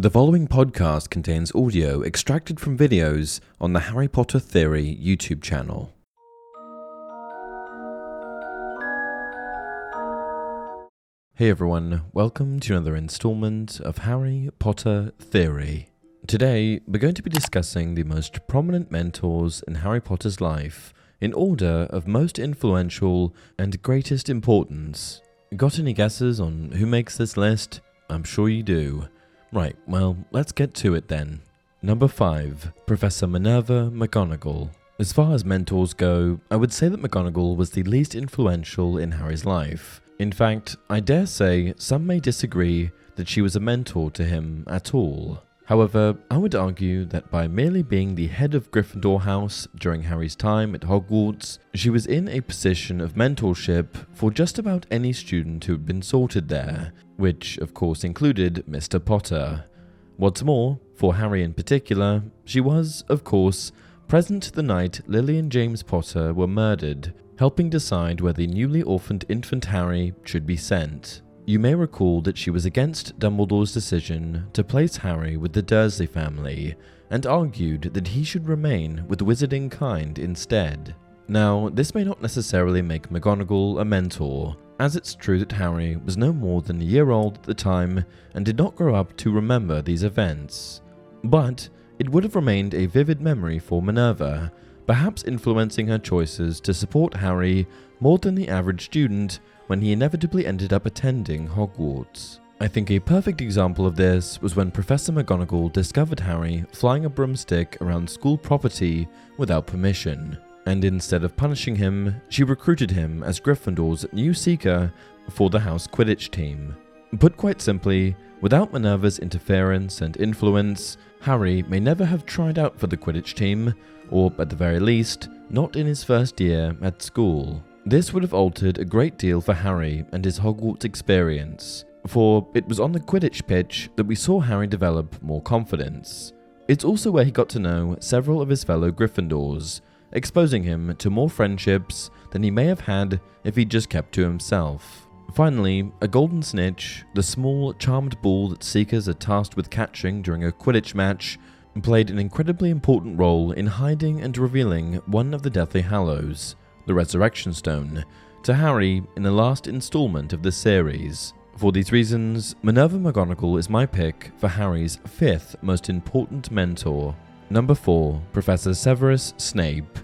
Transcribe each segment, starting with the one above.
The following podcast contains audio extracted from videos on the Harry Potter Theory YouTube channel. Hey everyone, welcome to another installment of Harry Potter Theory. Today, we're going to be discussing the most prominent mentors in Harry Potter's life in order of most influential and greatest importance. Got any guesses on who makes this list? I'm sure you do. Right, well, let's get to it then. Number 5. Professor Minerva McGonagall. As far as mentors go, I would say that McGonagall was the least influential in Harry's life. In fact, I dare say some may disagree that she was a mentor to him at all. However, I would argue that by merely being the head of Gryffindor House during Harry's time at Hogwarts, she was in a position of mentorship for just about any student who had been sorted there, which of course included Mr. Potter. What's more, for Harry in particular, she was, of course, present the night Lily and James Potter were murdered, helping decide where the newly orphaned infant Harry should be sent. You may recall that she was against Dumbledore's decision to place Harry with the Dursley family and argued that he should remain with the wizarding kind instead. Now, this may not necessarily make McGonagall a mentor, as it's true that Harry was no more than a year old at the time and did not grow up to remember these events. But it would have remained a vivid memory for Minerva, perhaps influencing her choices to support Harry more than the average student when he inevitably ended up attending Hogwarts. I think a perfect example of this was when Professor McGonagall discovered Harry flying a broomstick around school property without permission, and instead of punishing him, she recruited him as Gryffindor's new seeker for the house Quidditch team. Put quite simply, without Minerva's interference and influence, Harry may never have tried out for the Quidditch team, or at the very least, not in his first year at school. This would have altered a great deal for Harry and his Hogwarts experience, for it was on the Quidditch pitch that we saw Harry develop more confidence. It's also where he got to know several of his fellow Gryffindors, exposing him to more friendships than he may have had if he'd just kept to himself. Finally, a golden snitch, the small, charmed ball that Seekers are tasked with catching during a Quidditch match, played an incredibly important role in hiding and revealing one of the Deathly Hallows, the Resurrection Stone, to Harry in the last installment of the series. For these reasons, Minerva McGonagall is my pick for Harry's fifth most important mentor. Number 4, Professor Severus Snape.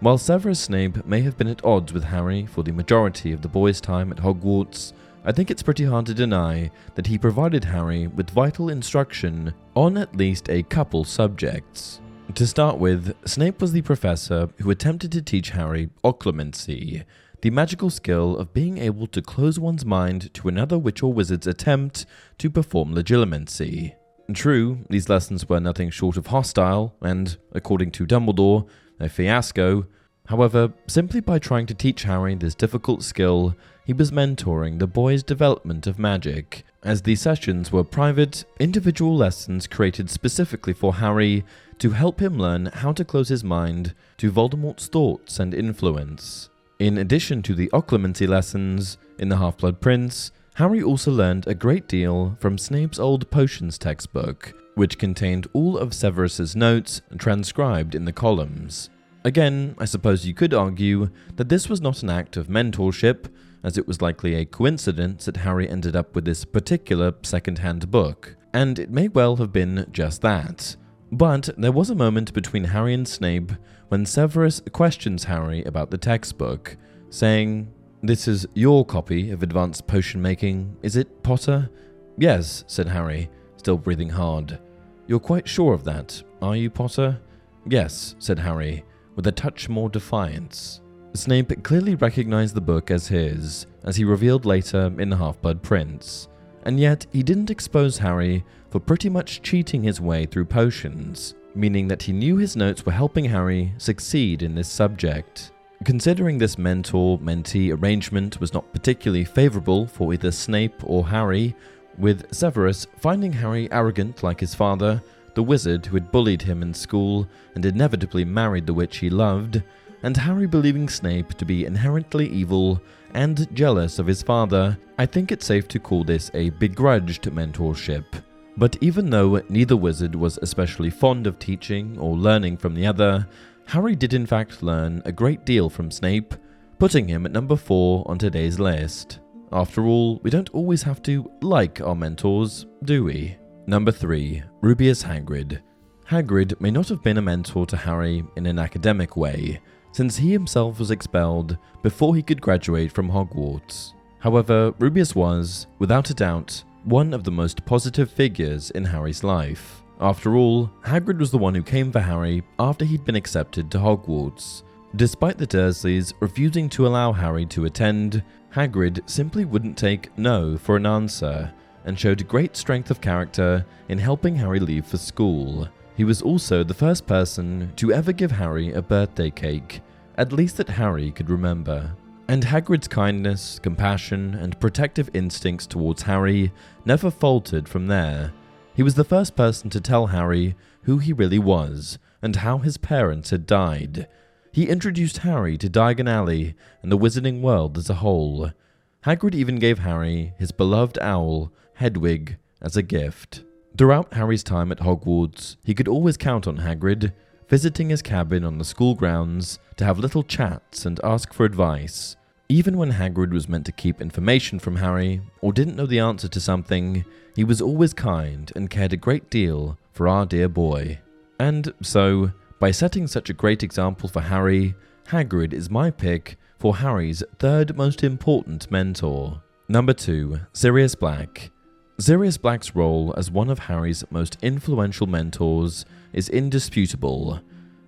While Severus Snape may have been at odds with Harry for the majority of the boy's time at Hogwarts, I think it's pretty hard to deny that he provided Harry with vital instruction on at least a couple subjects. To start with, Snape was the professor who attempted to teach Harry occlumency, the magical skill of being able to close one's mind to another witch or wizard's attempt to perform legilimency. True, these lessons were nothing short of hostile, and, according to Dumbledore, a fiasco. However, simply by trying to teach Harry this difficult skill, he was mentoring the boy's development of magic, as these sessions were private, individual lessons created specifically for Harry to help him learn how to close his mind to Voldemort's thoughts and influence. In addition to the occlumency lessons in The Half Blood Prince, Harry also learned a great deal from Snape's old potions textbook, which contained all of Severus's notes transcribed in the columns. Again, I suppose you could argue that this was not an act of mentorship, as it was likely a coincidence that Harry ended up with this particular second hand book, and it may well have been just that. But there was a moment between Harry and Snape when Severus questions Harry about the textbook, saying, This is your copy of Advanced Potion Making, is it, Potter? Yes, said Harry, still breathing hard. You're quite sure of that, are you, Potter? Yes, said Harry, with a touch more defiance. Snape clearly recognized the book as his, as he revealed later in The Half Blood Prince, and yet he didn't expose Harry for pretty much cheating his way through potions, meaning that he knew his notes were helping Harry succeed in this subject. Considering this mentor mentee arrangement was not particularly favorable for either Snape or Harry, with Severus finding Harry arrogant like his father, the wizard who had bullied him in school and inevitably married the witch he loved, and Harry believing Snape to be inherently evil and jealous of his father, I think it's safe to call this a begrudged mentorship. But even though neither wizard was especially fond of teaching or learning from the other, Harry did in fact learn a great deal from Snape, putting him at number 4 on today's list. After all, we don't always have to like our mentors, do we? Number 3. Rubeus Hagrid. Hagrid may not have been a mentor to Harry in an academic way, since he himself was expelled before he could graduate from Hogwarts. However, Rubeus was, without a doubt, one of the most positive figures in Harry's life. After all, Hagrid was the one who came for Harry after he'd been accepted to Hogwarts. Despite the Dursleys refusing to allow Harry to attend, Hagrid simply wouldn't take no for an answer and showed great strength of character in helping Harry leave for school. He was also the first person to ever give Harry a birthday cake, at least that Harry could remember. And Hagrid's kindness, compassion, and protective instincts towards Harry never faltered from there. He was the first person to tell Harry who he really was and how his parents had died. He introduced Harry to Diagon Alley and the wizarding world as a whole. Hagrid even gave Harry his beloved owl, Hedwig, as a gift. Throughout Harry's time at Hogwarts, he could always count on Hagrid, visiting his cabin on the school grounds to have little chats and ask for advice. Even when Hagrid was meant to keep information from Harry or didn't know the answer to something, he was always kind and cared a great deal for our dear boy. And so, by setting such a great example for Harry, Hagrid is my pick for Harry's third most important mentor. Number 2, Sirius Black. Sirius Black's role as one of Harry's most influential mentors is indisputable.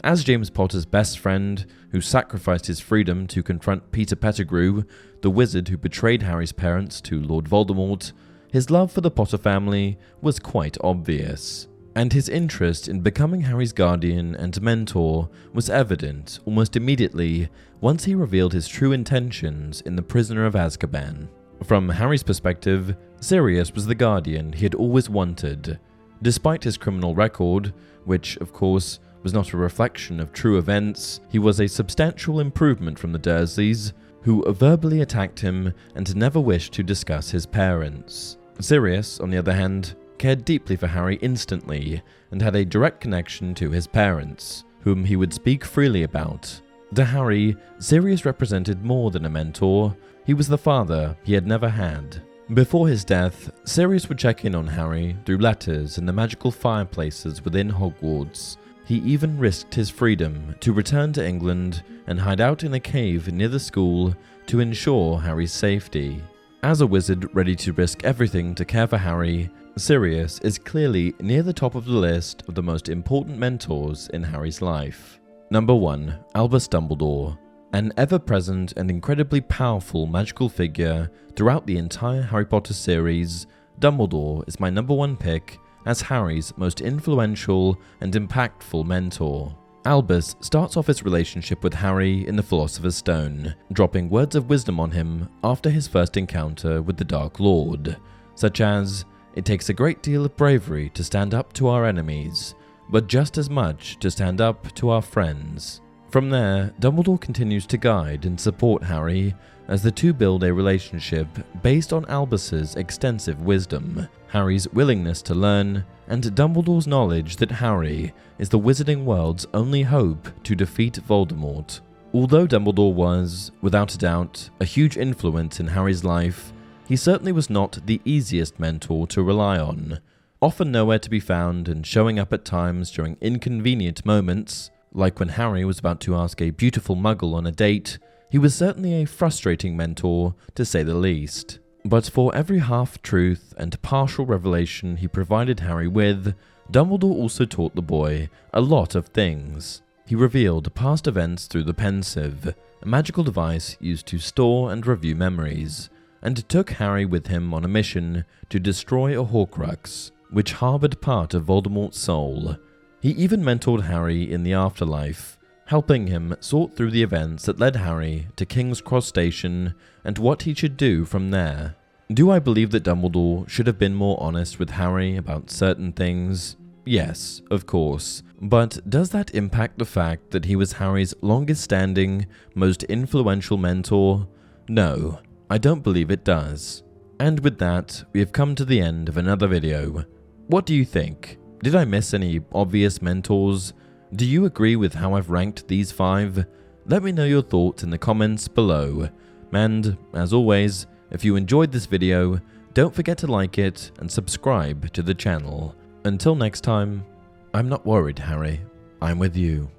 As James Potter's best friend, who sacrificed his freedom to confront Peter Pettigrew, the wizard who betrayed Harry's parents to Lord Voldemort, his love for the Potter family was quite obvious. And his interest in becoming Harry's guardian and mentor was evident almost immediately once he revealed his true intentions in The Prisoner of Azkaban. From Harry's perspective, Sirius was the guardian he had always wanted. Despite his criminal record, which, of course, was not a reflection of true events, he was a substantial improvement from the Dursleys, who verbally attacked him and never wished to discuss his parents. Sirius, on the other hand, cared deeply for Harry instantly and had a direct connection to his parents, whom he would speak freely about. To Harry, Sirius represented more than a mentor, he was the father he had never had. Before his death, Sirius would check in on Harry through letters in the magical fireplaces within Hogwarts, he even risked his freedom to return to England and hide out in a cave near the school to ensure Harry's safety. As a wizard ready to risk everything to care for Harry, Sirius is clearly near the top of the list of the most important mentors in Harry's life. Number 1. Albus Dumbledore. An ever present and incredibly powerful magical figure throughout the entire Harry Potter series, Dumbledore is my number one pick as Harry's most influential and impactful mentor. Albus starts off his relationship with Harry in the Philosopher's Stone, dropping words of wisdom on him after his first encounter with the Dark Lord, such as, It takes a great deal of bravery to stand up to our enemies, but just as much to stand up to our friends. From there, Dumbledore continues to guide and support Harry as the two build a relationship based on Albus's extensive wisdom, Harry's willingness to learn, and Dumbledore's knowledge that Harry is the wizarding world's only hope to defeat Voldemort. Although Dumbledore was, without a doubt, a huge influence in Harry's life, he certainly was not the easiest mentor to rely on. often nowhere to be found and showing up at times during inconvenient moments, like when Harry was about to ask a beautiful muggle on a date, he was certainly a frustrating mentor, to say the least. But for every half truth and partial revelation he provided Harry with, Dumbledore also taught the boy a lot of things. He revealed past events through the Pensieve, a magical device used to store and review memories, and took Harry with him on a mission to destroy a Horcrux, which harbored part of Voldemort's soul. He even mentored Harry in the afterlife, helping him sort through the events that led Harry to King's Cross Station and what he should do from there. Do I believe that Dumbledore should have been more honest with Harry about certain things? Yes, of course. But does that impact the fact that he was Harry's longest standing, most influential mentor? No, I don't believe it does. And with that, we have come to the end of another video. What do you think? Did I miss any obvious mentors? Do you agree with how I've ranked these five? Let me know your thoughts in the comments below. And, as always, if you enjoyed this video, don't forget to like it and subscribe to the channel. Until next time, I'm not worried, Harry. I'm with you.